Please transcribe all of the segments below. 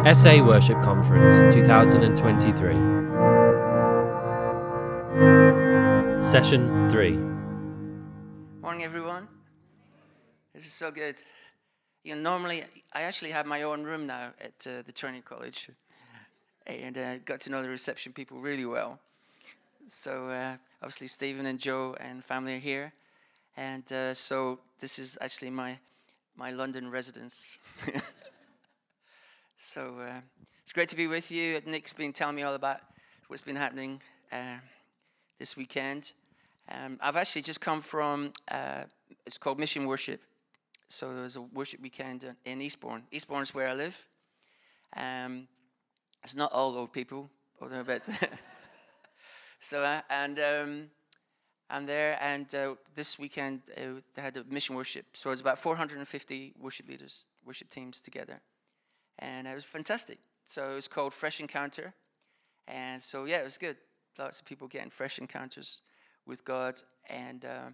SA Worship Conference 2023. Session 3. Morning, everyone. This is so good. You know, normally I actually have my own room now at uh, the training college, and uh, got to know the reception people really well. So uh, obviously Stephen and Joe and family are here, and uh, so this is actually my my London residence. so uh, it's great to be with you. Nick's been telling me all about what's been happening uh, this weekend. Um, I've actually just come from, uh, it's called Mission Worship. So there was a worship weekend in Eastbourne. Eastbourne is where I live. Um, it's not all old people, although a bit. so, uh, and um, I'm there, and uh, this weekend uh, they had a mission worship. So it was about 450 worship leaders, worship teams together. And it was fantastic. So it was called Fresh Encounter. And so, yeah, it was good. Lots of people getting fresh encounters with God. And uh,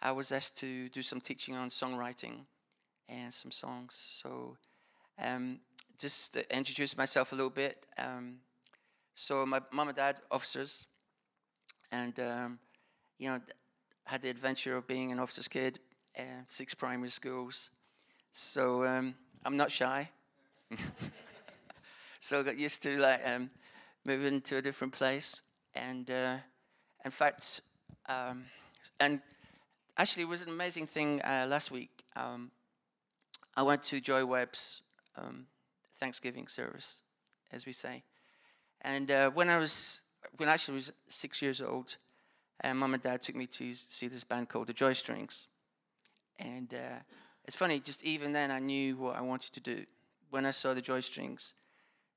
I was asked to do some teaching on songwriting and some songs. So um, just to introduce myself a little bit. Um, so my mom and dad, officers. And um, you know, had the adventure of being an officer's kid, uh, six primary schools. So um, I'm not shy. so I got used to like um, moving to a different place, and uh, in fact, um, and actually, it was an amazing thing uh, last week. Um, I went to Joy Webb's um, Thanksgiving service, as we say, and uh, when I was when I actually was six years old, and mom and dad took me to see this band called the Joy Strings. And uh, it's funny, just even then, I knew what I wanted to do. When I saw the Joy Strings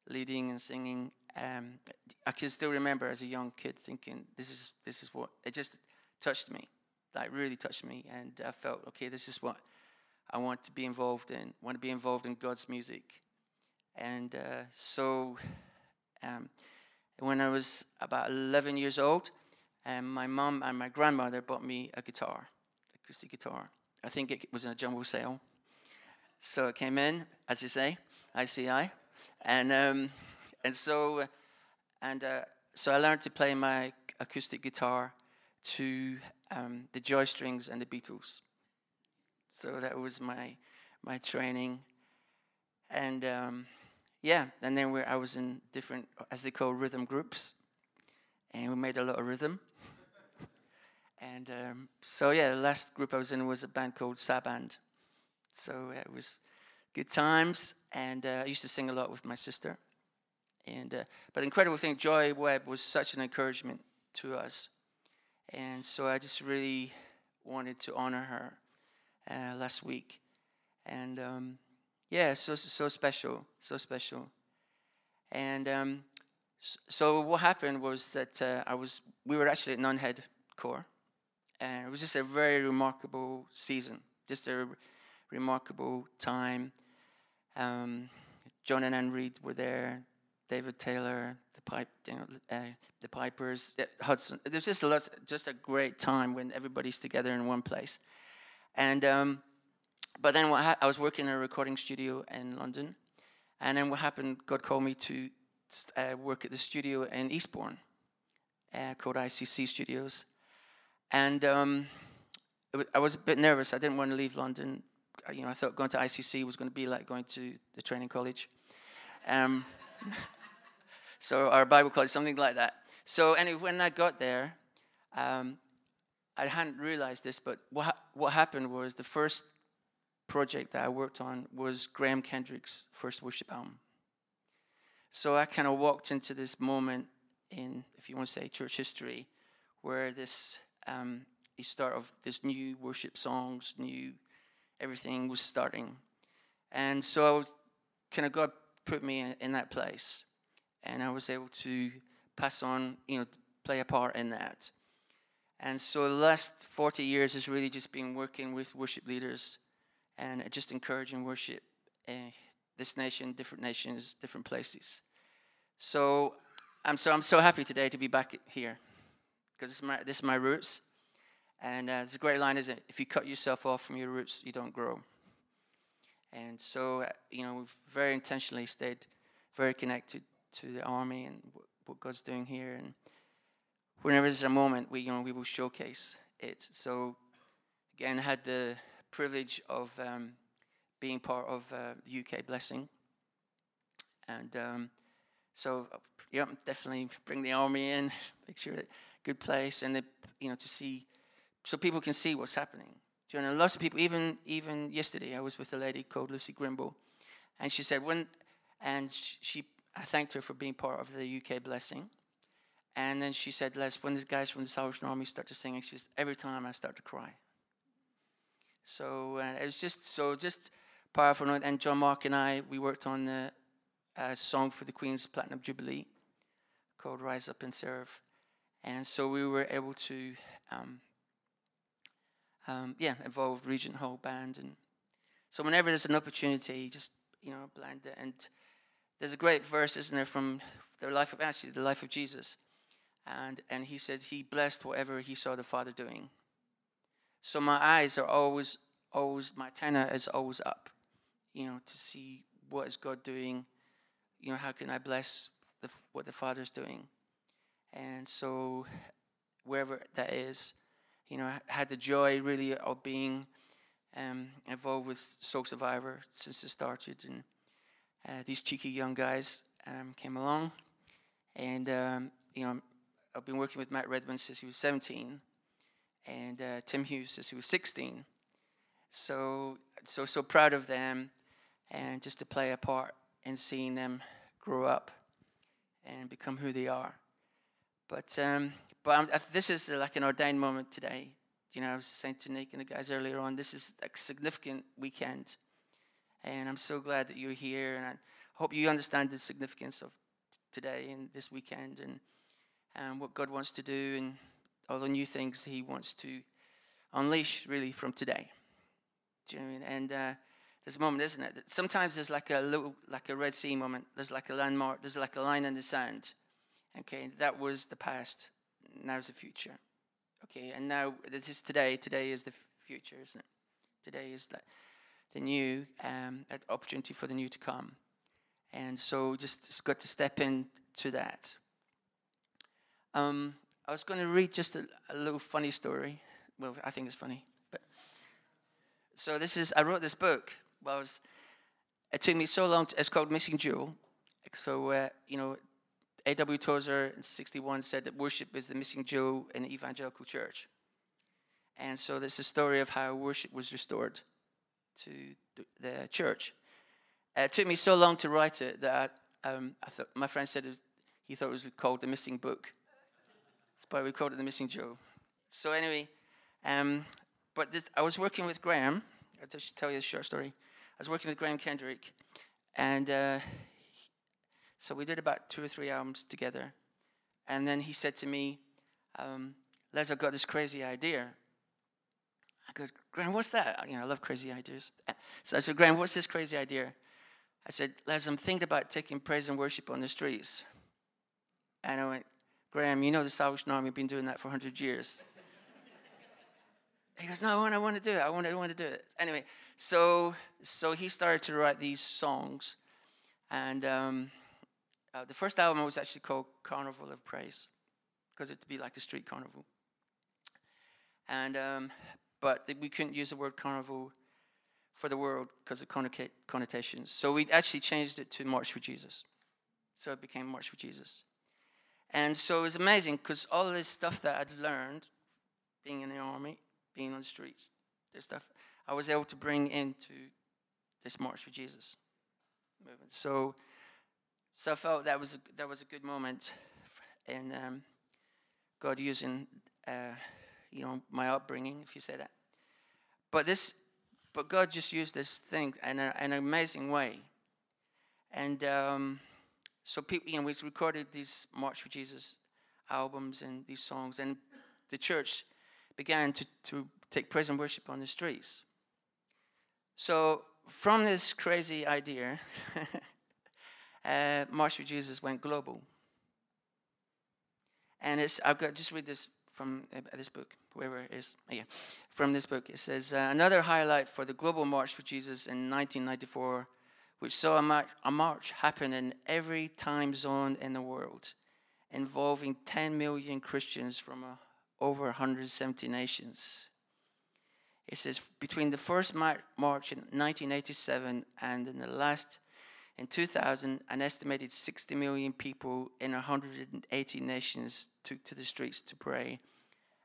leading and singing, um, I can still remember as a young kid thinking, "This is this is what." It just touched me, like really touched me, and I felt, okay, this is what I want to be involved in. Want to be involved in God's music, and uh, so um, when I was about 11 years old, and my mom and my grandmother bought me a guitar, acoustic guitar. I think it was in a jumble sale. So it came in, as you say, ICI, and um, and so and uh, so I learned to play my acoustic guitar to um, the Joy Strings and the Beatles. So that was my my training, and um, yeah, and then I was in different, as they call rhythm groups, and we made a lot of rhythm. And um, so, yeah, the last group I was in was a band called Saband. So it was good times, and uh, I used to sing a lot with my sister. And uh, but the incredible thing, Joy Webb was such an encouragement to us, and so I just really wanted to honor her uh, last week, and um, yeah, so so special, so special. And um, so what happened was that uh, I was we were actually at Nunhead Corps and it was just a very remarkable season, just a remarkable time. Um, John and Ann Reed were there, David Taylor, the pipe, you know, uh, the Pipers, uh, Hudson. There's just a lot, just a great time when everybody's together in one place. And um, but then what ha- I was working in a recording studio in London, and then what happened? God called me to uh, work at the studio in Eastbourne, uh, called ICC Studios and um, I was a bit nervous. I didn't want to leave London. You know, I thought going to ICC was going to be like going to the training college. Um, so, our Bible college, something like that. So, anyway, when I got there, um, I hadn't realized this, but what, what happened was the first project that I worked on was Graham Kendrick's first worship album. So I kind of walked into this moment in, if you want to say, church history, where this um, a start of this new worship songs, new everything was starting, and so kind of God put me in, in that place, and I was able to pass on, you know, play a part in that. And so the last 40 years has really just been working with worship leaders and just encouraging worship. in this nation, different nations, different places. So I'm so I'm so happy today to be back here because this is my this is my roots. And uh, it's a great line, isn't it? If you cut yourself off from your roots, you don't grow. And so, uh, you know, we've very intentionally stayed very connected to the army and what, God's doing here. And whenever there's a moment, we you know we will showcase it. So again, had the privilege of um, being part of uh, the UK Blessing, and um, so yeah, definitely bring the army in, make sure that good place, and the, you know to see, so people can see what's happening. You know, lots of people. Even even yesterday, I was with a lady called Lucy Grimble, and she said when, and she I thanked her for being part of the UK Blessing. And then she said, Les, when the guys from the Salvation Army start to sing, she says, every time I start to cry. So uh, it was just so just powerful. And John Mark and I, we worked on the uh, song for the Queen's Platinum Jubilee called Rise Up and Serve. And so we were able to, um, um, yeah, involved Regent Hall Band. And so whenever there's an opportunity, just, you know, blend it. And there's a great verse, isn't there, from the life of, actually, the life of Jesus. And, and he said he blessed whatever he saw the Father doing. So my eyes are always, always, my antenna is always up, you know, to see what is God doing, you know, how can I bless the, what the Father's doing. And so wherever that is, you know, had the joy really of being um, involved with Soul Survivor since it started. And uh, these cheeky young guys um, came along. And, um, you know, I've been working with Matt Redman since he was 17 and uh, Tim Hughes since he was 16. So, so, so proud of them and just to play a part in seeing them grow up and become who they are. But, um, but I'm, this is like an ordained moment today. You know, I was saying to Nick and the guys earlier on, this is a significant weekend. And I'm so glad that you're here. And I hope you understand the significance of today and this weekend and, and what God wants to do and all the new things He wants to unleash really from today. Do you know what I mean? And uh, there's a moment, isn't it? Sometimes there's like a little, like a Red Sea moment. There's like a landmark. There's like a line in the sand. Okay, that was the past. Now's the future. Okay, and now this is today. Today is the future, isn't it? Today is the, the new um, opportunity for the new to come. And so just, just got to step into that. Um, I was going to read just a, a, little funny story. Well, I think it's funny. But so this is I wrote this book. Well, it, was, it took me so long. To, it's called Missing Jewel. So uh, you know, A.W. Tozer in '61 said that worship is the missing jewel in the evangelical church. And so this is a story of how worship was restored to the church. Uh, it took me so long to write it that um, thought my friend said was, he thought it was called the missing book that's why we called it the missing Joe. So anyway, um, but this, I was working with Graham. I'll just tell you a short story. I was working with Graham Kendrick, and uh, so we did about two or three albums together. And then he said to me, um, Les, I've got this crazy idea. I go, Graham, what's that? You know, I love crazy ideas. So I said, Graham, what's this crazy idea? I said, Les, I'm thinking about taking praise and worship on the streets. And I went, Graham, you know the Salvation Army have been doing that for 100 years. he goes, No, I want, I want to do it. I want, I want to do it. Anyway, so, so he started to write these songs. And um, uh, the first album was actually called Carnival of Praise because it'd be like a street carnival. And, um, but we couldn't use the word carnival for the world because of connotations. So we actually changed it to March for Jesus. So it became March for Jesus. And so it was amazing because all this stuff that I'd learned, being in the army, being on the streets, this stuff, I was able to bring into this March for Jesus movement. So, so I felt that was a, that was a good moment, and um, God using, uh, you know, my upbringing, if you say that. But this, but God just used this thing in, a, in an amazing way, and. Um, so people, you know, we recorded these March for Jesus albums and these songs, and the church began to, to take praise and worship on the streets. So from this crazy idea, uh, March for Jesus went global. And it's, I've got just read this from uh, this book, whoever it is. Oh, yeah, from this book. It says uh, another highlight for the global March for Jesus in 1994 which saw a march, a march happen in every time zone in the world, involving 10 million Christians from uh, over 170 nations. It says between the first march in 1987 and in the last in 2000, an estimated 60 million people in 180 nations took to the streets to pray,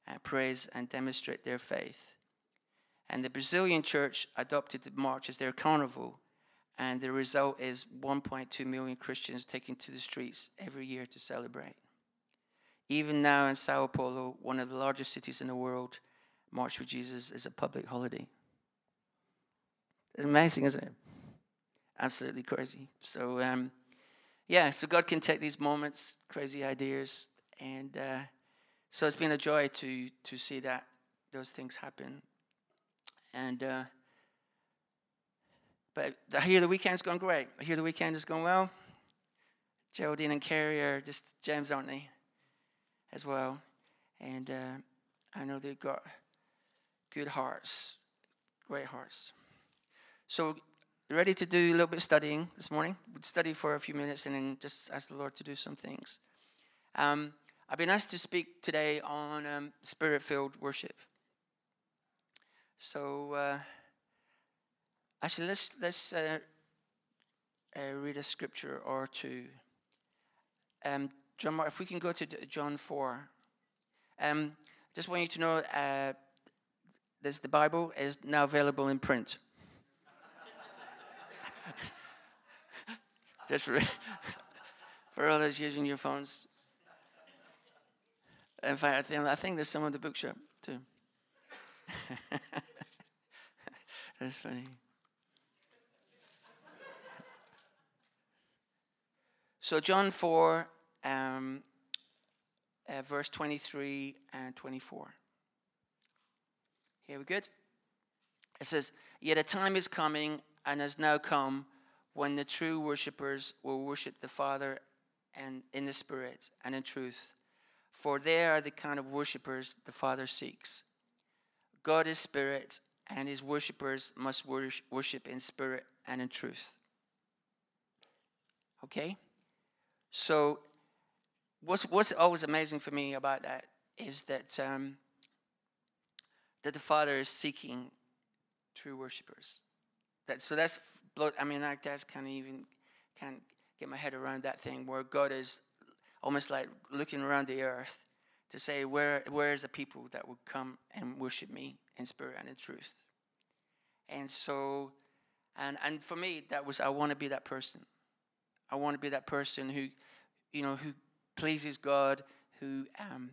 and praise, and demonstrate their faith. And the Brazilian church adopted the march as their carnival, and the result is 1.2 million Christians taking to the streets every year to celebrate. Even now in Sao Paulo, one of the largest cities in the world, March for Jesus is a public holiday. It's amazing, isn't it? Absolutely crazy. So, um, yeah, so God can take these moments, crazy ideas, and uh, so it's been a joy to to see that those things happen. And uh, but I hear the weekend's gone great. I hear the weekend is going well. Geraldine and Carrie are just gems, aren't they? As well, and uh, I know they've got good hearts, great hearts. So, ready to do a little bit of studying this morning? We'd study for a few minutes and then just ask the Lord to do some things. Um, I've been asked to speak today on um, spirit filled worship. So, uh, actually, let's, let's uh, uh, read a scripture or two. Um, John, if we can go to John 4. Um, just want you to know uh, the Bible is now available in print. Just for, for all those using your phones. In fact, I think, I think there's some of the bookshop too. That's funny. So, John 4, um, uh, verse 23 and 24. Here we good? It says, Yet a time is coming and has now come when the true worshippers will worship the Father and in the Spirit and in truth. For they are the kind of worshippers the Father seeks. God is spirit, and his worshippers must worship in spirit and in truth. Okay? So, what's, what's always amazing for me about that is that um, that the Father is seeking true worshippers. That, so that's, I mean, I just can't even can't get my head around that thing where God is almost like looking around the earth to say, where, where is the people that would come and worship me in spirit and in truth? And so, and, and for me, that was, I want to be that person. I want to be that person who, you know, who pleases God, who um,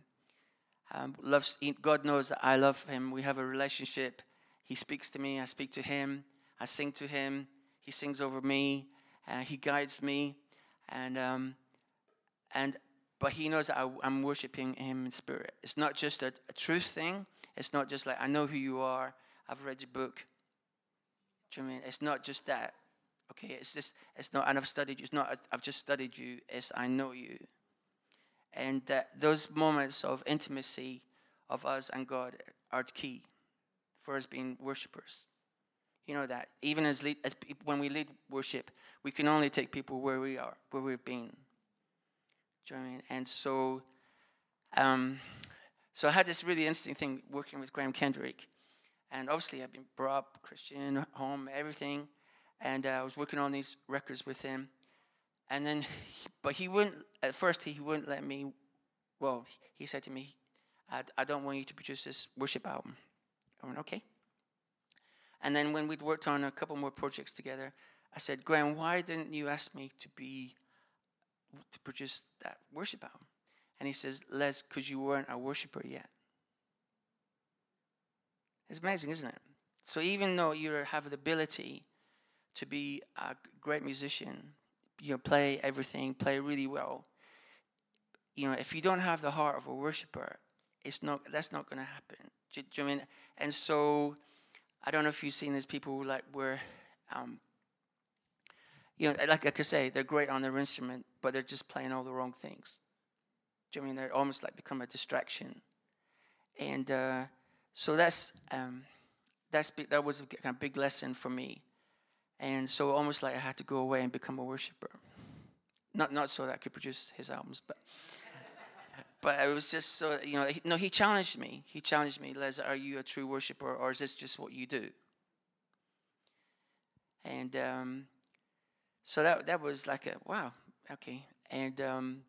um, loves, God knows that I love him. We have a relationship. He speaks to me, I speak to him, I sing to him, he sings over me, uh, he guides me, and um, and but he knows that I, am worshiping him in spirit. It's not just a, a, truth thing. It's not just like I know who you are. I've read your book. Do you mean? It's not just that. Okay, it's just it's not. And I've studied you. It's not. I've just studied you. It's I know you and that those moments of intimacy of us and God are key for us being worshippers. You know that even as, lead, as when we lead worship, we can only take people where we are, where we've been. Do you know I mean? And so, um, so I had this really interesting thing working with Graham Kendrick, and obviously I've been brought up Christian, home, everything, and uh, I was working on these records with him, and then, but he wouldn't, at first, he wouldn't let me, well, he said to me, I, I don't want you to produce this worship album. I went, okay. And then when we'd worked on a couple more projects together, I said, Graham, why didn't you ask me to be, to produce that worship album? And he says, Les, because you weren't a worshiper yet. It's amazing, isn't it? So even though you have the ability to be a great musician, you know, play everything, play really well. You know, if you don't have the heart of a worshiper, it's not. That's not going to happen. Do, do you know I mean? And so, I don't know if you've seen these people who like where, um, you know, like, I say, they're great on their instrument, but they're just playing all the wrong things. Do you I mean? They're almost like become a distraction, and uh, so that's um, that's that was a kind of big lesson for me and so almost like I had to go away and become a worshiper. Not not so that I could produce his albums, but but it was just so you know. No, he challenged me. He challenged me, Les. Are you a true worshiper, or is this just what you do? And um, so that that was like a wow, okay. And um,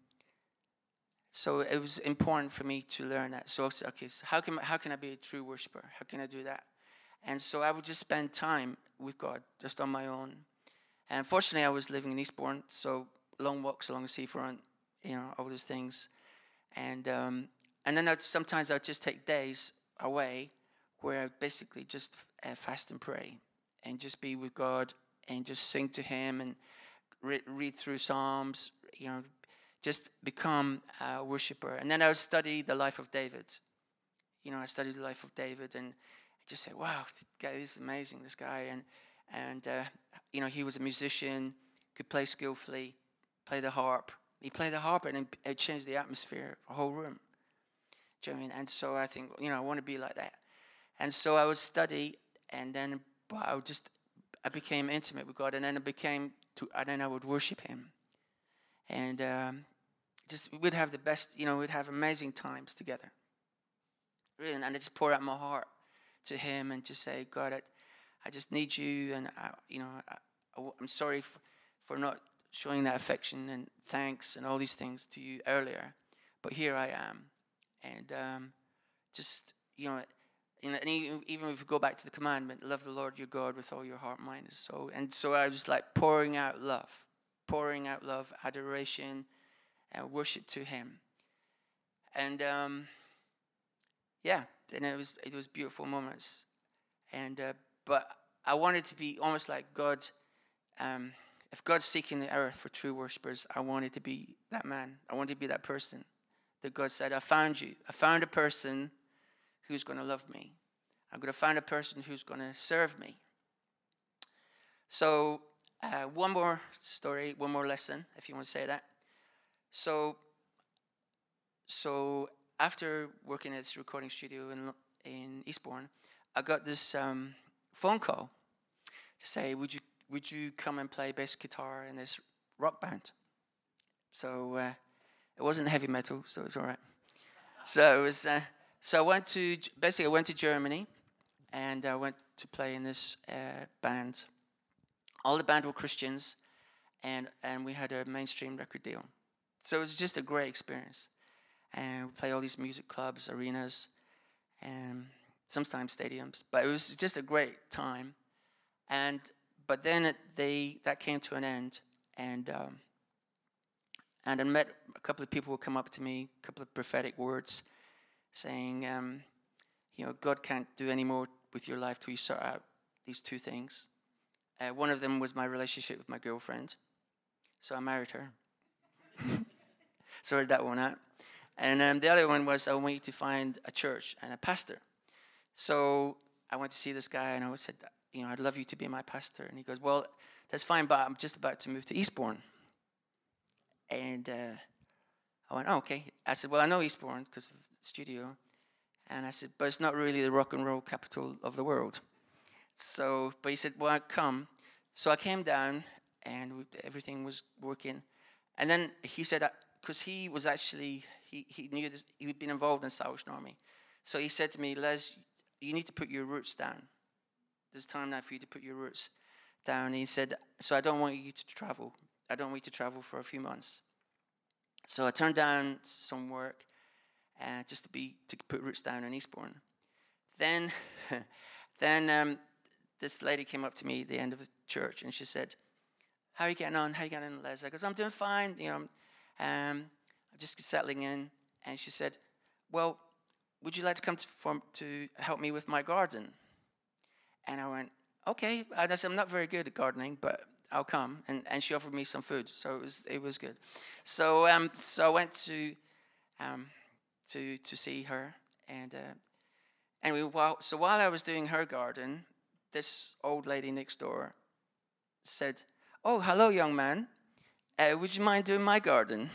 so it was important for me to learn that. So okay, so how can how can I be a true worshiper? How can I do that? And so I would just spend time with God, just on my own. And fortunately, I was living in Eastbourne, so long walks along the seafront, you know, all those things. And um, and then I'd, sometimes I'd just take days away where I'd basically just uh, fast and pray and just be with God and just sing to Him and re- read through Psalms, you know, just become a worshiper. And then I would study the life of David. You know, I studied the life of David and just say, wow, this is amazing, this guy. And, and uh, you know, he was a musician, could play skillfully, play the harp. He played the harp and it changed the atmosphere of the whole room. Do you know I mean? And so I think, you know, I want to be like that. And so I would study and then I would just, I became intimate with God and then I became, to, and then I would worship Him. And um, just, we'd have the best, you know, we'd have amazing times together. Really, and I just pour out my heart to Him and just say, God, I, I just need you, and I, you know, I, am sorry for, for not showing that affection and thanks and all these things to you earlier, but here I am, and um, just you know, and even if we go back to the commandment, love the Lord your God with all your heart, mind, and soul, and so I was like pouring out love, pouring out love, adoration, and worship to Him, and um, yeah, and it was it was beautiful moments, and uh, but I wanted to be almost like God. Um, if God's seeking the earth for true worshippers, I wanted to be that man. I wanted to be that person that God said, "I found you. I found a person who's going to love me. I'm going to find a person who's going to serve me." So, uh, one more story, one more lesson, if you want to say that. So, so after working at this recording studio in in Eastbourne, I got this um, phone call to say, "Would you would you come and play bass guitar in this rock band?" So uh, it wasn't heavy metal, so it was all right. so it was. Uh, so I went to basically I went to Germany, and I went to play in this uh, band. All the band were Christians, and and we had a mainstream record deal. So it was just a great experience and we play all these music clubs, arenas, and sometimes stadiums. But it was just a great time. And but then it, they that came to an end, and um, and I met a couple of people who come up to me, a couple of prophetic words, saying, um, you know, God can't do any more with your life till you sort out these two things. Uh, one of them was my relationship with my girlfriend, so I married her. Sorted that one out. And um, the other one was I want you to find a church and a pastor. So I went to see this guy and I said, you know, I'd love you to be my pastor. And he goes, well, that's fine, but I'm just about to move to Eastbourne. And uh, I went, oh, okay. I said, well, I know Eastbourne because of the studio. And I said, but it's not really the rock and roll capital of the world. So, but he said, well, come. So I came down and everything was working. And then he said, because uh, he was actually he, he knew this, he'd been involved in Salvation Army. So he said to me, Les, you need to put your roots down. There's time now for you to put your roots down. And he said, So I don't want you to travel. I don't want you to travel for a few months. So I turned down some work uh, just to be to put roots down in Eastbourne. Then, then um, this lady came up to me at the end of the church and she said, "How are you getting on? How are you getting on, Les?" I goes, "I'm doing fine. You know, um, I'm just settling in. And she said, Well, would you like to come to, for, to help me with my garden? And I went, Okay. I said, I'm not very good at gardening, but I'll come. And, and she offered me some food, so it was, it was good. So, um, so I went to, um, to, to see her. And uh, anyway, while, so while I was doing her garden, this old lady next door said, Oh, hello, young man. Uh, would you mind doing my garden?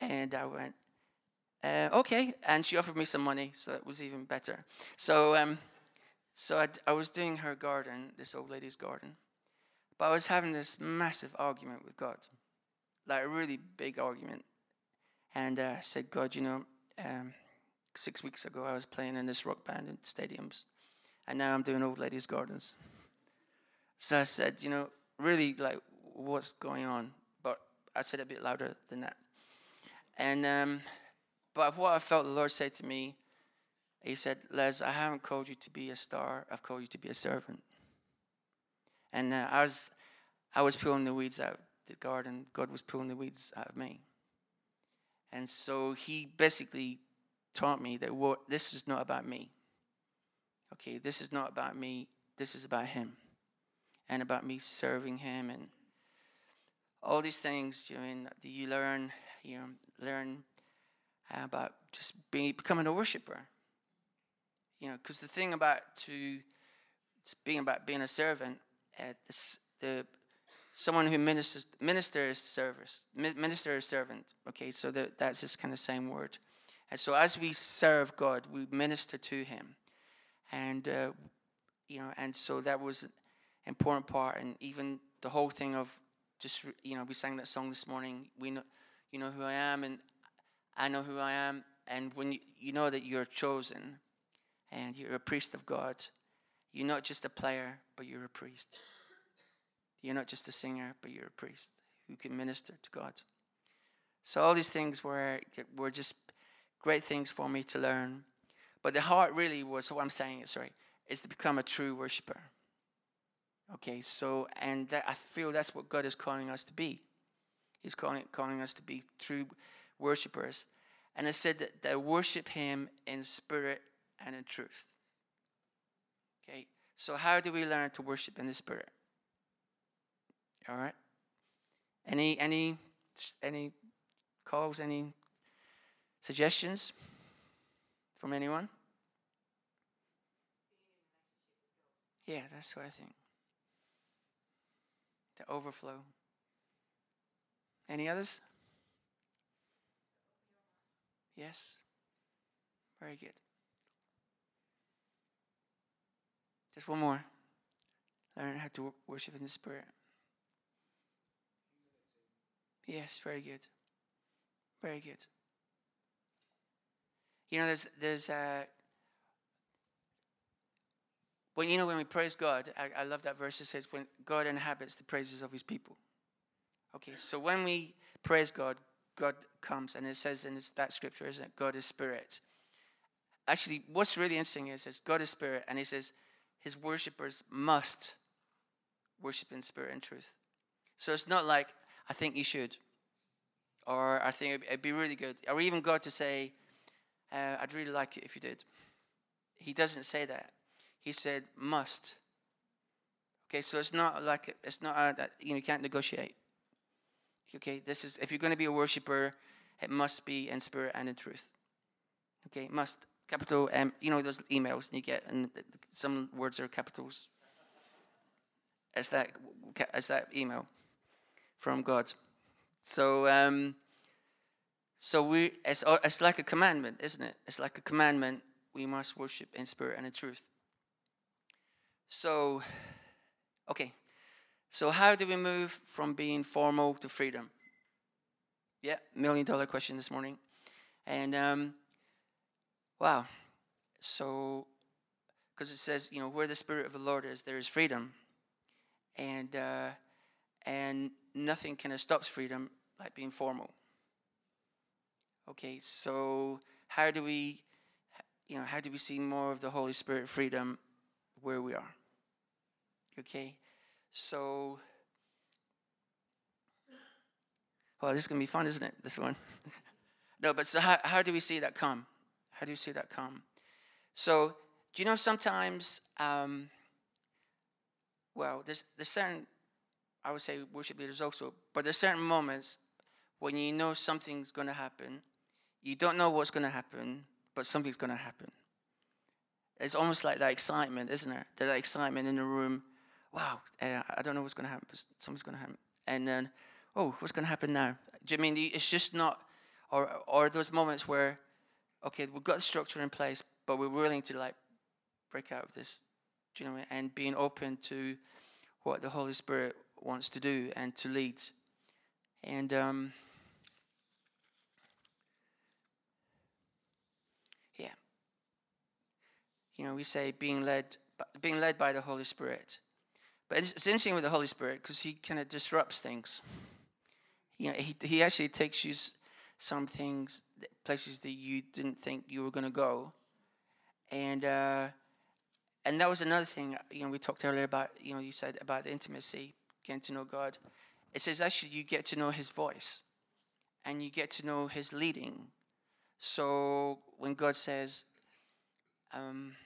And I went, uh, okay. And she offered me some money, so that was even better. So, um, so I, I was doing her garden, this old lady's garden. But I was having this massive argument with God, like a really big argument. And uh, I said, God, you know, um, six weeks ago I was playing in this rock band in stadiums, and now I'm doing old ladies' gardens. So I said, you know, really, like, what's going on? But I said a bit louder than that. And um, but what I felt the Lord say to me, He said, Les, I haven't called you to be a star. I've called you to be a servant. And uh, I was, I was pulling the weeds out of the garden. God was pulling the weeds out of me. And so He basically taught me that what, this is not about me. Okay, this is not about me. This is about Him, and about me serving Him and all these things. You know, you learn you know, learn about just being, becoming a worshiper. You know, because the thing about to being about being a servant, uh, this, the someone who ministers ministers service minister is servant. Okay, so the, that's just kind of same word. And so as we serve God, we minister to Him, and uh, you know, and so that was an important part, and even the whole thing of just you know, we sang that song this morning. We know you know who I am, and I know who I am. And when you, you know that you're chosen and you're a priest of God, you're not just a player, but you're a priest. You're not just a singer, but you're a priest who can minister to God. So all these things were were just great things for me to learn. But the heart really was what I'm saying sorry, is to become a true worshiper. Okay, so and that, I feel that's what God is calling us to be. He's calling, calling us to be true worshippers. And it said that they worship Him in spirit and in truth. Okay, so how do we learn to worship in the spirit? All right. Any any any calls? Any suggestions from anyone? Yeah, that's what I think. The overflow. Any others? Yes? Very good. Just one more. Learn how to worship in the Spirit. Yes, very good. Very good. You know, there's, there's, uh, when you know, when we praise God, I, I love that verse. It says, when God inhabits the praises of his people. Okay, so when we praise God, God comes, and it says in that scripture, isn't it? God is spirit. Actually, what's really interesting is, is God is spirit, and He says His worshippers must worship in spirit and truth. So it's not like I think you should, or I think it'd be really good, or even God to say, uh, "I'd really like it if you did." He doesn't say that. He said must. Okay, so it's not like it's not a, you know you can't negotiate. Okay, this is if you're going to be a worshiper, it must be in spirit and in truth. Okay, must capital M. You know those emails you get, and some words are capitals. It's that it's that email from God. So um, so we it's it's like a commandment, isn't it? It's like a commandment. We must worship in spirit and in truth. So, okay, so, how do we move from being formal to freedom? Yeah, million dollar question this morning. And um, wow. So, because it says, you know, where the Spirit of the Lord is, there is freedom. And, uh, and nothing kind of stops freedom like being formal. Okay, so how do we, you know, how do we see more of the Holy Spirit freedom where we are? Okay, so, well, this is going to be fun, isn't it? This one. no, but so how, how do we see that come? How do you see that come? So, do you know sometimes, um, well, there's, there's certain, I would say worship leaders also, but there's certain moments when you know something's going to happen. You don't know what's going to happen, but something's going to happen. It's almost like that excitement, isn't it? That excitement in the room wow, uh, I don't know what's going to happen, but something's going to happen. And then, oh, what's going to happen now? Do you mean it's just not, or, or those moments where, okay, we've got structure in place, but we're willing to like break out of this, do you know, and being open to what the Holy Spirit wants to do and to lead. And um, yeah, you know, we say being led, being led by the Holy Spirit. But it's, it's interesting with the Holy Spirit because he kind of disrupts things. You know, he he actually takes you some things, places that you didn't think you were going to go, and. Uh, and that was another thing, you know, we talked earlier about, you know, you said about the intimacy, getting to know God. It says actually you get to know his voice and you get to know his leading. So when God says, um,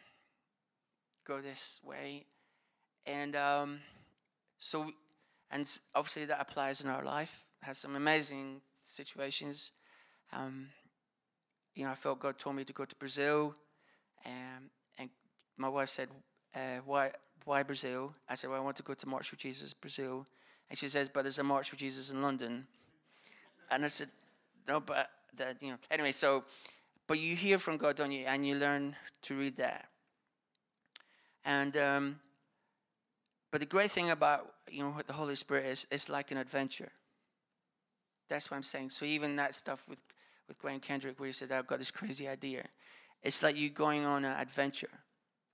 go this way, and um, so, and obviously that applies in our life, has some amazing situations. Um, you know, I felt God told me to go to Brazil. Um, and my wife said, uh, why, why Brazil? I said, well, I want to go to March for Jesus, Brazil. And she says, but there's a March for Jesus in London. And I said, no, but that, you know. Anyway, so, but you hear from God, don't you? And you learn to read that. And, um, but the great thing about, you know, what the Holy Spirit is, it's like an adventure. That's what I'm saying. So even that stuff with, with Graham Kendrick, where he said, I've got this crazy idea. It's like you going on an adventure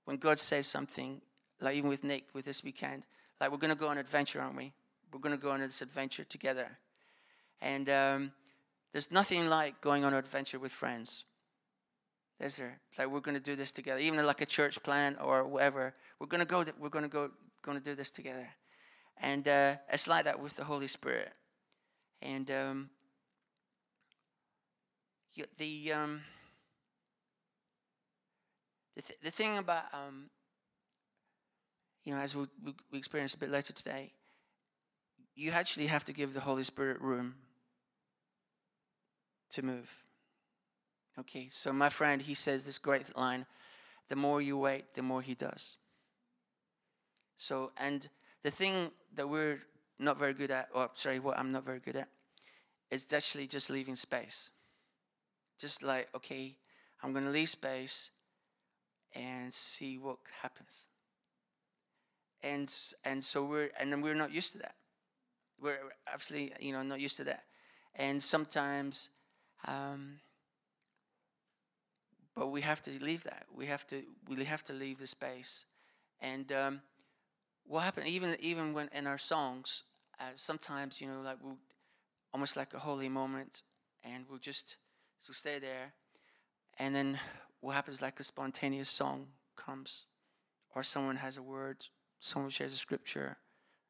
when God says something, like even with Nick with this weekend, like we're going to go on an adventure, aren't we? We're going to go on this adventure together. And um, there's nothing like going on an adventure with friends. Is there? Like we're going to do this together, even like a church plan or whatever. We're going to go. We're going to go. Going to do this together, and uh, it's like that with the Holy Spirit. And um, the um, the, th- the thing about, um, you know, as we, we, we experience a bit later today, you actually have to give the Holy Spirit room to move. Okay, so my friend, he says this great line the more you wait, the more he does. So, and the thing that we're not very good at, or sorry, what I'm not very good at, is actually just leaving space. Just like, okay, I'm going to leave space and see what happens. And and so we're and we're not used to that. We're absolutely you know not used to that, and sometimes, um, but we have to leave that. We have to we have to leave the space, and um, what happened even even when in our songs, uh, sometimes you know like we we'll, almost like a holy moment, and we'll just so stay there, and then what happens like a spontaneous song comes, or someone has a word, someone shares a scripture,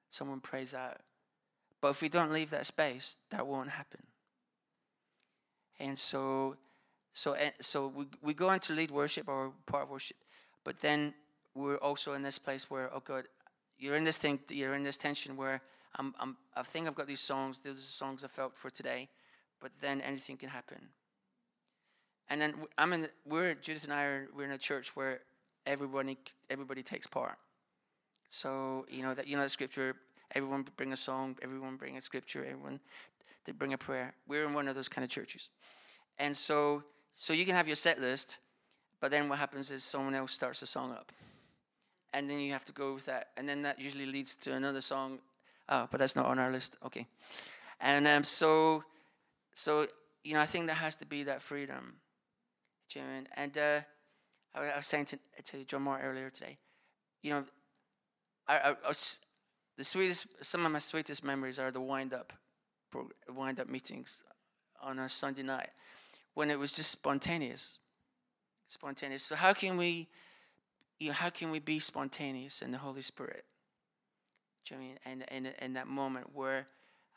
someone prays out. But if we don't leave that space, that won't happen. And so, so, eh, so we, we go into lead worship or part of worship, but then we're also in this place where, oh God, you're in this thing, you're in this tension where I'm, I'm, I think I've got these songs, these are the songs I felt for today, but then anything can happen. And then I'm in. We're Judith and I are. We're in a church where everybody everybody takes part. So you know that you know the scripture. Everyone bring a song. Everyone bring a scripture. Everyone they bring a prayer. We're in one of those kind of churches, and so so you can have your set list, but then what happens is someone else starts a song up, and then you have to go with that, and then that usually leads to another song. Oh, but that's not on our list. Okay, and um, so so you know I think there has to be that freedom Jim. And uh, I, I, was saying to, to John Moore earlier today, you know, I, I, I, was, the sweetest, some of my sweetest memories are the wind up, wind up meetings on a Sunday night when it was just spontaneous, spontaneous. So how can we, you know, how can we be spontaneous in the Holy Spirit? Do you know I mean? And in, that moment where,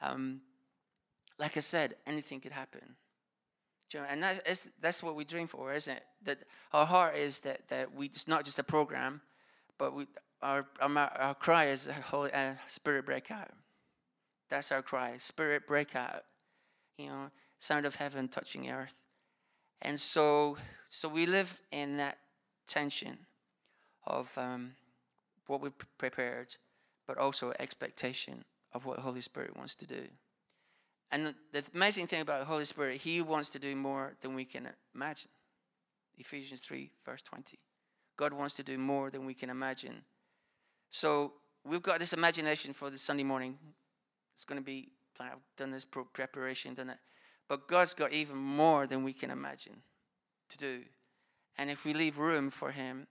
um, like I said, anything could happen. And that is, that's what we dream for, isn't it? That our heart is that, that we, it's not just a program, but we, our, our, our cry is a Holy, uh, Spirit breakout. That's our cry, Spirit breakout. You know, sound of heaven touching earth. And so, so we live in that tension of um, what we've prepared, but also expectation of what the Holy Spirit wants to do. And the, amazing thing about the Holy Spirit, He wants to do more than we can imagine. Ephesians 3, verse 20. God wants to do more than we can imagine. So, we've got this imagination for the Sunday morning. It's going to be, I've done this preparation, done it. But God's got even more than we can imagine to do. And if we leave room for Him,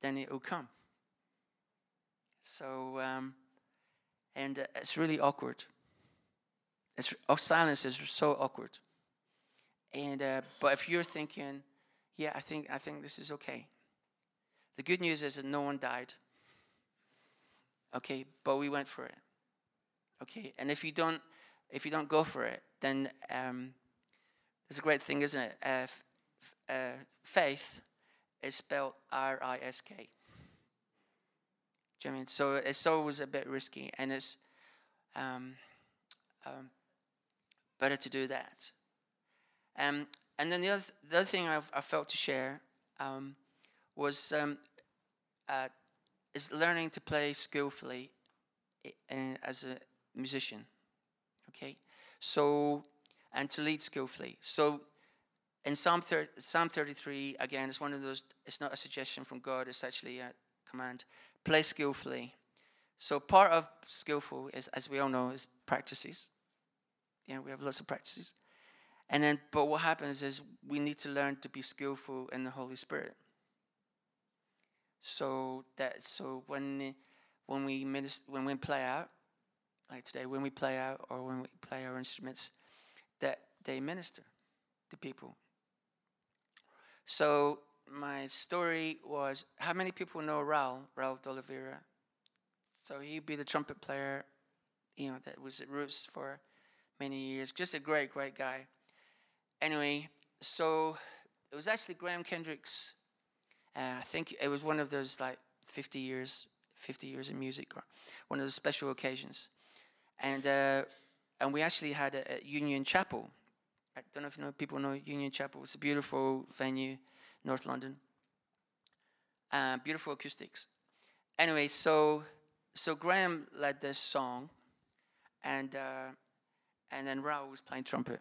then it will come. So, um, and uh, it's really awkward. It's, our silence is so awkward. And uh, but if you're thinking, yeah, I think I think this is okay. The good news is that no one died. Okay, but we went for it. Okay, and if you don't, if you don't go for it, then um, it's a great thing, isn't it? Uh, f- uh, faith is spelled R I S K. Do you know I mean? So it's always a bit risky, and it's um, um, better to do that. Um, and then the other, th- the other thing I've, I felt to share um, was um, uh, is learning to play skillfully in, as a musician. Okay, so and to lead skillfully. So in Psalm 30, Psalm 33 again, it's one of those. It's not a suggestion from God. It's actually a command. Play skillfully. So part of skillful is, as we all know, is practices. You know, we have lots of practices. And then, but what happens is we need to learn to be skillful in the Holy Spirit. So that so when when we minister, when we play out, like today, when we play out or when we play our instruments, that they minister to people. So my story was how many people know Raul, Raul de Oliveira? So he'd be the trumpet player, you know, that was at Roots for many years. Just a great, great guy. Anyway, so it was actually Graham Kendrick's uh, I think it was one of those like 50 years, 50 years in music, or one of those special occasions. And, uh, and we actually had a, a, Union Chapel. I don't know if you know people know Union Chapel. It's a beautiful venue, North London. Uh, beautiful acoustics. Anyway, so so Graham led this song, and uh, and then Raul was playing trumpet.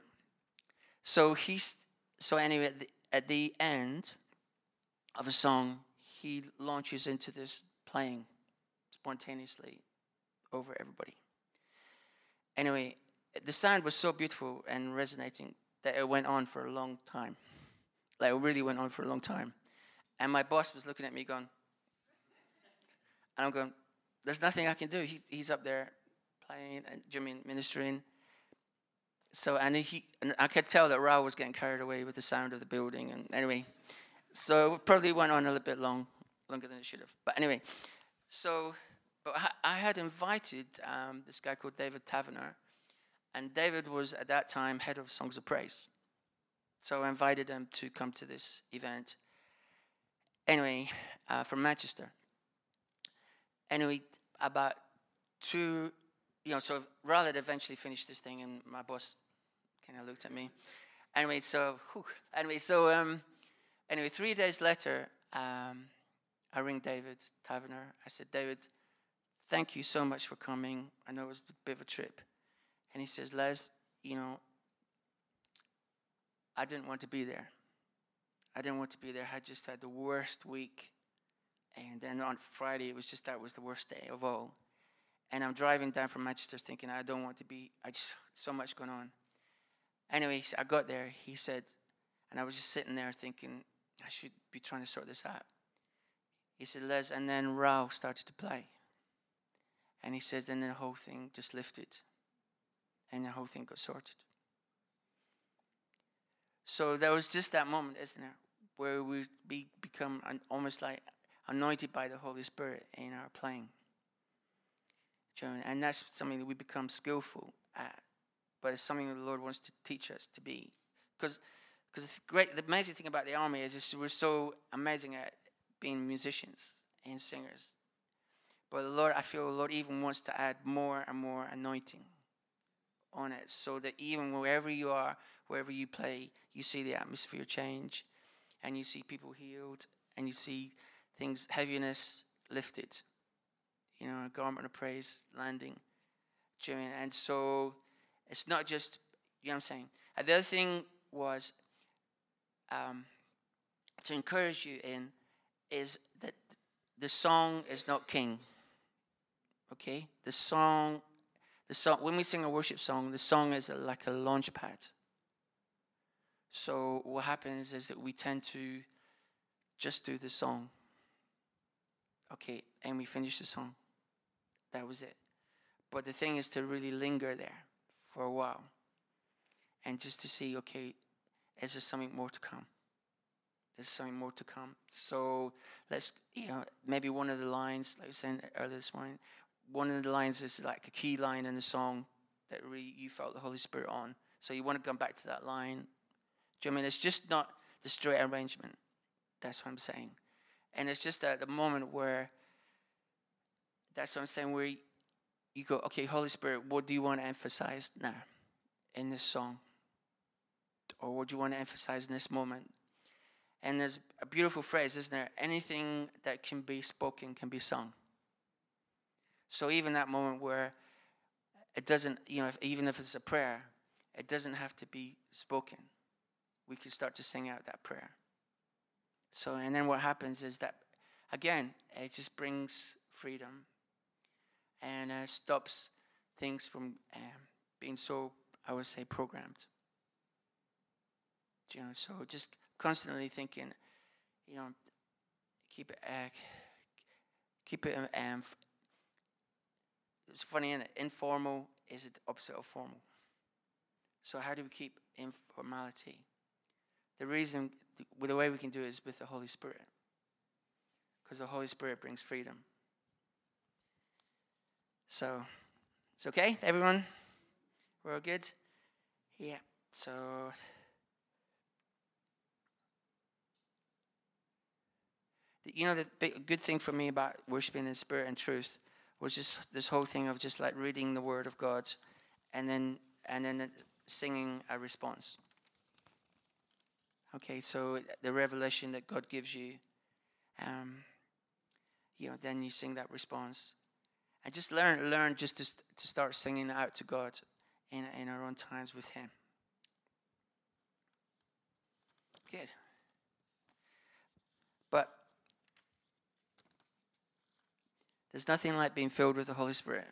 So he's so anyway at the, at the end of a song, he launches into this playing spontaneously over everybody. Anyway, the sound was so beautiful and resonating that it went on for a long time. Like, it really went on for a long time. And my boss was looking at me going, and I'm going, there's nothing I can do. He, he's up there playing and Jimmy ministering. So, and he, and I could tell that Raul was getting carried away with the sound of the building. And anyway, so it probably went on a little bit long, longer than it should have. But anyway, so but I had invited um, this guy called David Taverner, and David was at that time head of Songs of Praise. So I invited him to come to this event. Anyway, uh, from Manchester. Anyway, about two, you know, so had eventually finished this thing, and my boss kind of looked at me. Anyway, so, whew, anyway, so um, Anyway, three days later, um, I ring David Taverner. I said, David, thank you so much for coming. I know it was a bit of a trip. And he says, Les, you know, I didn't want to be there. I didn't want to be there. I just had the worst week. And then on Friday, it was just that was the worst day of all. And I'm driving down from Manchester thinking, I don't want to be, I just, so much going on. Anyway, I got there. He said, and I was just sitting there thinking, I should be trying to sort this out. He said, Les, and then Raul started to play. And he says, then the whole thing just lifted. And the whole thing got sorted. So there was just that moment, isn't there, where we be, become an, almost like anointed by the Holy Spirit in our playing. And that's something that we become skillful at. But it's something the Lord wants to teach us to be. Because because the great, the amazing thing about the army is just we're so amazing at being musicians and singers. But the Lord, I feel the Lord even wants to add more and more anointing on it, so that even wherever you are, wherever you play, you see the atmosphere change, and you see people healed, and you see things heaviness lifted. You know, a garment of praise landing. And so it's not just, you know what I'm saying? And the other thing was um, to encourage you in is that the song is not king. Okay? The song, the song when we sing a worship song, the song is like a launch pad. So what happens is that we tend to just do the song. Okay, and we finish the song. That was it. But the thing is to really linger there for a while and just to see, okay, is there something more to come? There's something more to come. So let's, you know, maybe one of the lines, like I said earlier this morning, one of the lines is like a key line in the song that really you felt the Holy Spirit on. So you want to come back to that line. Do you know I mean? It's just not the straight arrangement. That's what I'm saying. And it's just at the moment where, that's what I'm saying, where you go, okay, Holy Spirit, what do you want to emphasize now in this song? Or what do you want to emphasize in this moment? And there's a beautiful phrase, isn't there? Anything that can be spoken can be sung. So even that moment where it doesn't, you know, if, even if it's a prayer, it doesn't have to be spoken. We can start to sing out that prayer. So, and then what happens is that, again, it just brings freedom and uh, stops things from um, being so, I would say, programmed. You know, so just constantly thinking, you know, keep it, uh, keep it. Um, it's funny, and informal is the opposite of formal. So how do we keep informality? The reason, the, the way we can do it is with the Holy Spirit, because the Holy Spirit brings freedom. So, it's okay, everyone. We're all good. Yeah. So. you know, the big, good thing for me about worshiping in spirit and truth was just this whole thing of just like reading the Word of God, and then and then singing a response. Okay, so the revelation that God gives you, um, you know, then you sing that response, and just learn learn just to to start singing out to God in in our own times with Him. Good. But There's nothing like being filled with the Holy Spirit.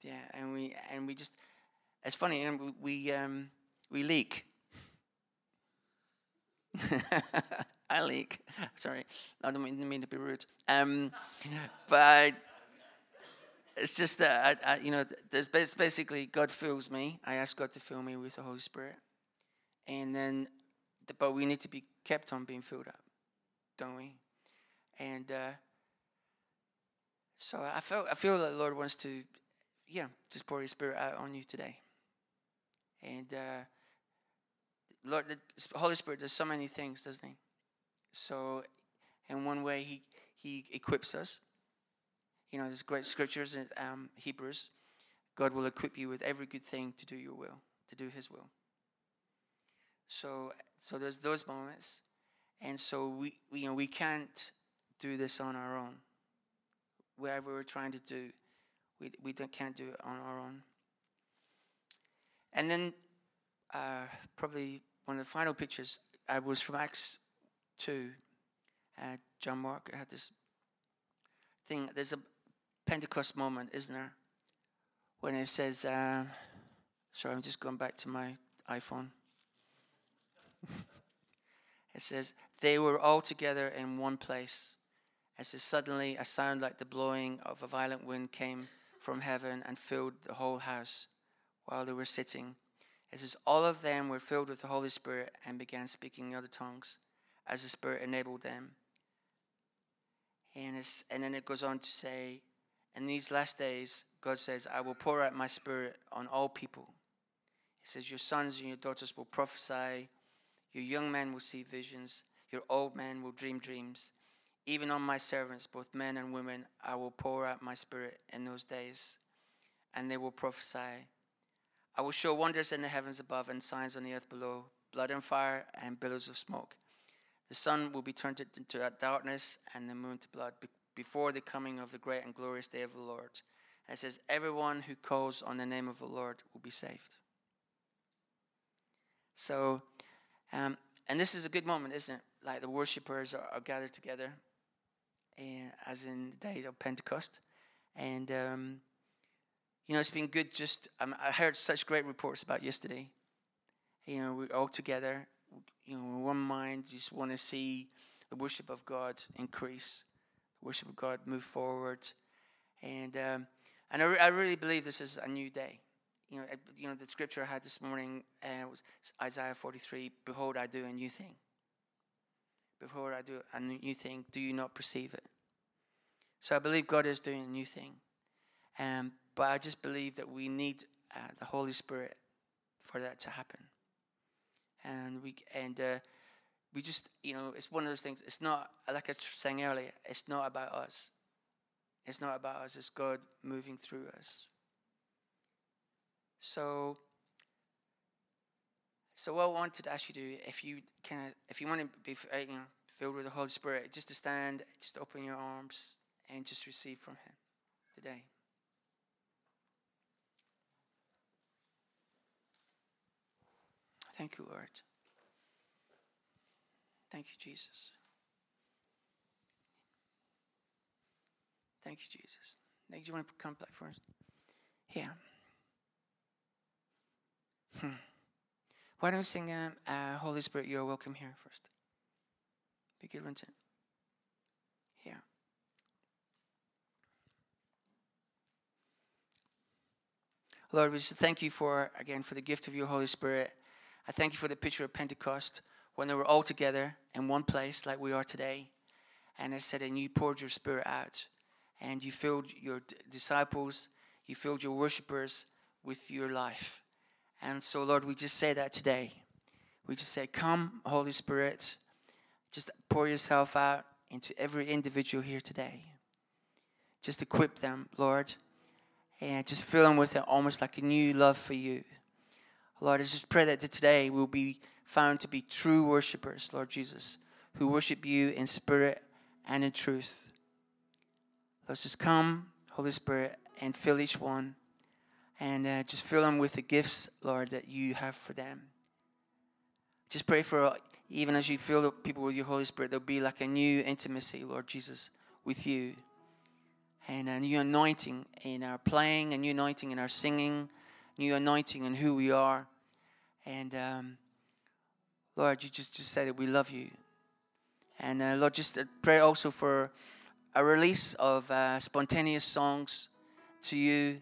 Yeah, and we and we just it's funny, and we we, um, we leak. I leak. Sorry, I don't mean, mean to be rude. Um, but it's just that I, I, you know, there's basically God fills me. I ask God to fill me with the Holy Spirit, and then, but we need to be kept on being filled up, don't we? And uh, so I feel I feel that the Lord wants to, yeah, just pour His Spirit out on you today. And uh, Lord, the Holy Spirit does so many things, doesn't He? So, in one way, He He equips us. You know, there's great scriptures in um, Hebrews. God will equip you with every good thing to do your will, to do His will. So, so there's those moments, and so we, we you know, we can't do this on our own whatever we're trying to do, we, we can't do it on our own. And then, uh, probably one of the final pictures I was from Acts 2. Uh, John Mark had this thing. There's a Pentecost moment, isn't there? When it says, uh, sorry, I'm just going back to my iPhone. it says, they were all together in one place as suddenly a sound like the blowing of a violent wind came from heaven and filled the whole house while they were sitting. It says, All of them were filled with the Holy Spirit and began speaking in other tongues as the Spirit enabled them. And, and then it goes on to say, In these last days, God says, I will pour out my Spirit on all people. He says, Your sons and your daughters will prophesy, your young men will see visions, your old men will dream dreams. Even on my servants, both men and women, I will pour out my spirit in those days, and they will prophesy. I will show wonders in the heavens above and signs on the earth below blood and fire and billows of smoke. The sun will be turned into darkness and the moon to blood before the coming of the great and glorious day of the Lord. And it says, Everyone who calls on the name of the Lord will be saved. So, um, and this is a good moment, isn't it? Like the worshippers are, are gathered together as in the day of Pentecost. And, um, you know, it's been good just, um, I heard such great reports about yesterday. You know, we're all together, you know, in one mind, just want to see the worship of God increase, worship of God move forward. And, um, and I, re- I really believe this is a new day. You know, I- you know, the scripture I had this morning uh, was Isaiah 43 Behold, I do a new thing. Behold, I do a new thing. Do you not perceive it? So I believe God is doing a new thing. Um, but I just believe that we need uh, the Holy Spirit for that to happen. And we and uh, we just you know it's one of those things. It's not like I was saying earlier. It's not about us. It's not about us. It's God moving through us. So. So what I wanted to ask you to do, if you can, if you want to be uh, you know, filled with the Holy Spirit, just to stand, just open your arms, and just receive from Him today. Thank you, Lord. Thank you, Jesus. Thank you, Jesus. Nick, do you want to come back for us? Yeah. Hmm. Why don't we sing um, uh, Holy Spirit, You're Welcome Here first? Be good, Vincent. Yeah. Lord, we just thank you for, again, for the gift of your Holy Spirit. I thank you for the picture of Pentecost when they were all together in one place like we are today. And it said, and you poured your spirit out and you filled your d- disciples, you filled your worshippers with your life. And so, Lord, we just say that today. We just say, Come, Holy Spirit, just pour yourself out into every individual here today. Just equip them, Lord, and just fill them with it almost like a new love for you. Lord, I just pray that today we'll be found to be true worshippers, Lord Jesus, who worship you in spirit and in truth. Let's just come, Holy Spirit, and fill each one. And uh, just fill them with the gifts, Lord, that you have for them. Just pray for, uh, even as you fill the people with your Holy Spirit, there'll be like a new intimacy, Lord Jesus, with you. And a new anointing in our playing, a new anointing in our singing, new anointing in who we are. And um, Lord, you just, just say that we love you. And uh, Lord, just uh, pray also for a release of uh, spontaneous songs to you.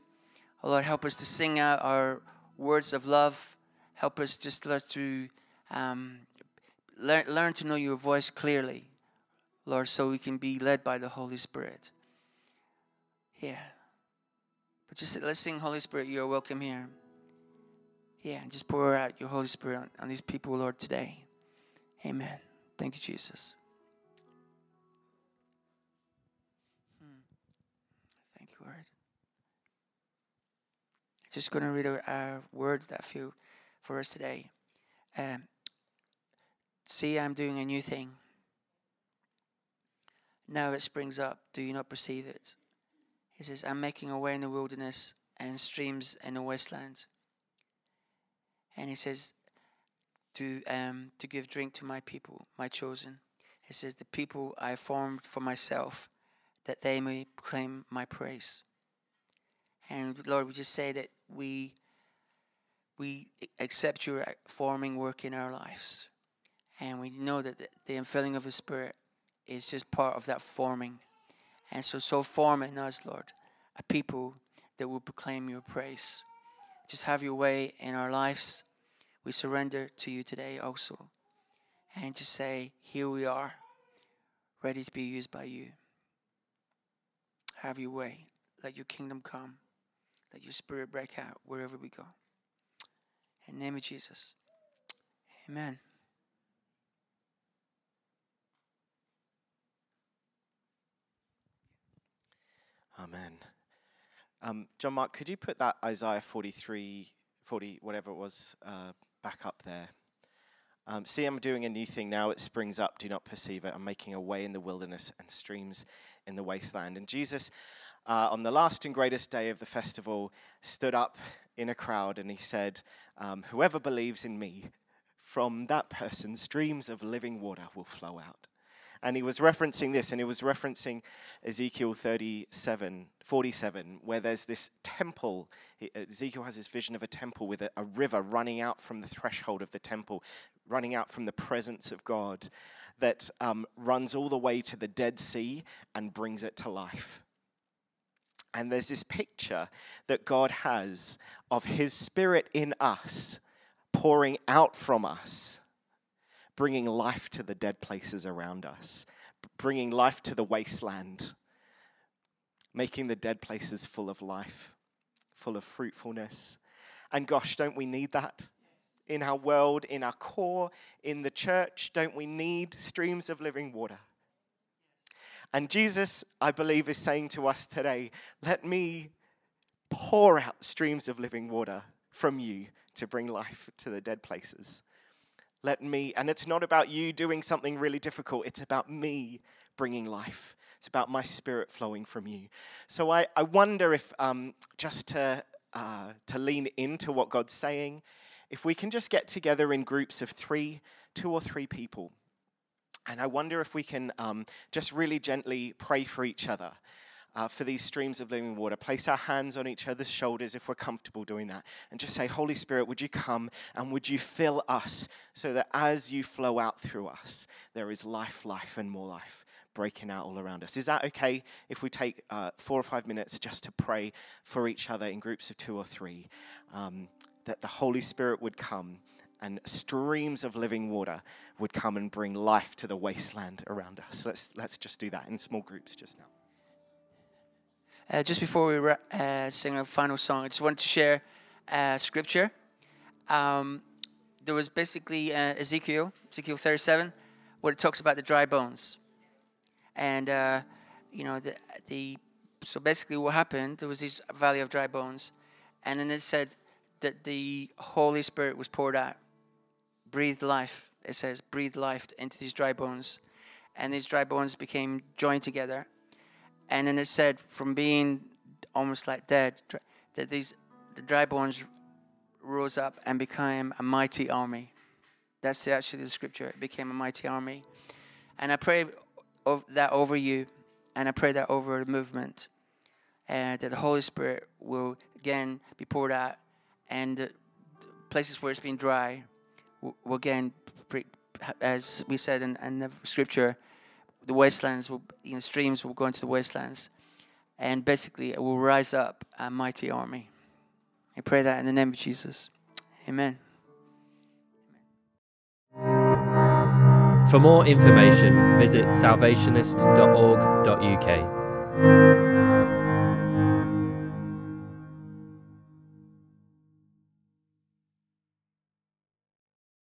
Oh, Lord, help us to sing out our words of love. Help us just Lord, to um, learn, learn to know your voice clearly, Lord, so we can be led by the Holy Spirit. Yeah. But just let's sing, Holy Spirit, you're welcome here. Yeah, and just pour out your Holy Spirit on, on these people, Lord, today. Amen. Thank you, Jesus. Hmm. Thank you, Lord. Just going to read a, a word that feel for us today. Um, See, I'm doing a new thing. Now it springs up. Do you not perceive it? He says, I'm making a way in the wilderness and streams in the wasteland. And he says, to, um, to give drink to my people, my chosen. He says, the people I formed for myself, that they may proclaim my praise. And Lord, we just say that we, we accept your forming work in our lives. And we know that the, the infilling of the Spirit is just part of that forming. And so, so form in us, Lord, a people that will proclaim your praise. Just have your way in our lives. We surrender to you today also. And just say, Here we are, ready to be used by you. Have your way. Let your kingdom come. Let your spirit break out wherever we go. In the name of Jesus. Amen. Amen. Um, John Mark, could you put that Isaiah 43, 40, whatever it was, uh, back up there? Um, See, I'm doing a new thing now. It springs up. Do not perceive it. I'm making a way in the wilderness and streams in the wasteland. And Jesus, uh, on the last and greatest day of the festival, stood up in a crowd and he said, um, Whoever believes in me, from that person, streams of living water will flow out. And he was referencing this, and he was referencing Ezekiel 37, 47, where there's this temple. Ezekiel has this vision of a temple with a, a river running out from the threshold of the temple, running out from the presence of God, that um, runs all the way to the Dead Sea and brings it to life. And there's this picture that God has of his spirit in us, pouring out from us, bringing life to the dead places around us, bringing life to the wasteland, making the dead places full of life, full of fruitfulness. And gosh, don't we need that? In our world, in our core, in the church, don't we need streams of living water? And Jesus, I believe, is saying to us today, let me pour out streams of living water from you to bring life to the dead places. Let me, and it's not about you doing something really difficult, it's about me bringing life. It's about my spirit flowing from you. So I, I wonder if, um, just to, uh, to lean into what God's saying, if we can just get together in groups of three, two or three people. And I wonder if we can um, just really gently pray for each other. Uh, for these streams of living water. Place our hands on each other's shoulders if we're comfortable doing that. And just say, Holy Spirit, would you come and would you fill us so that as you flow out through us, there is life, life, and more life breaking out all around us. Is that okay if we take uh, four or five minutes just to pray for each other in groups of two or three? Um, that the Holy Spirit would come and streams of living water would come and bring life to the wasteland around us. Let's, let's just do that in small groups just now. Uh, just before we ra- uh, sing our final song, I just wanted to share uh, scripture. Um, there was basically uh, Ezekiel, Ezekiel 37, where it talks about the dry bones. And, uh, you know, the, the so basically what happened, there was this valley of dry bones. And then it said that the Holy Spirit was poured out, breathed life. It says, breathed life into these dry bones. And these dry bones became joined together and then it said from being almost like dead that these the dry bones rose up and became a mighty army. That's the, actually the scripture. It became a mighty army. And i pray that over you and i pray that over the movement and that the holy spirit will again be poured out and places where it's been dry will, will again as we said in, in the scripture the wastelands will, you know, streams will go into the wastelands, and basically it will rise up a mighty army. I pray that in the name of Jesus, Amen. For more information, visit salvationist.org.uk.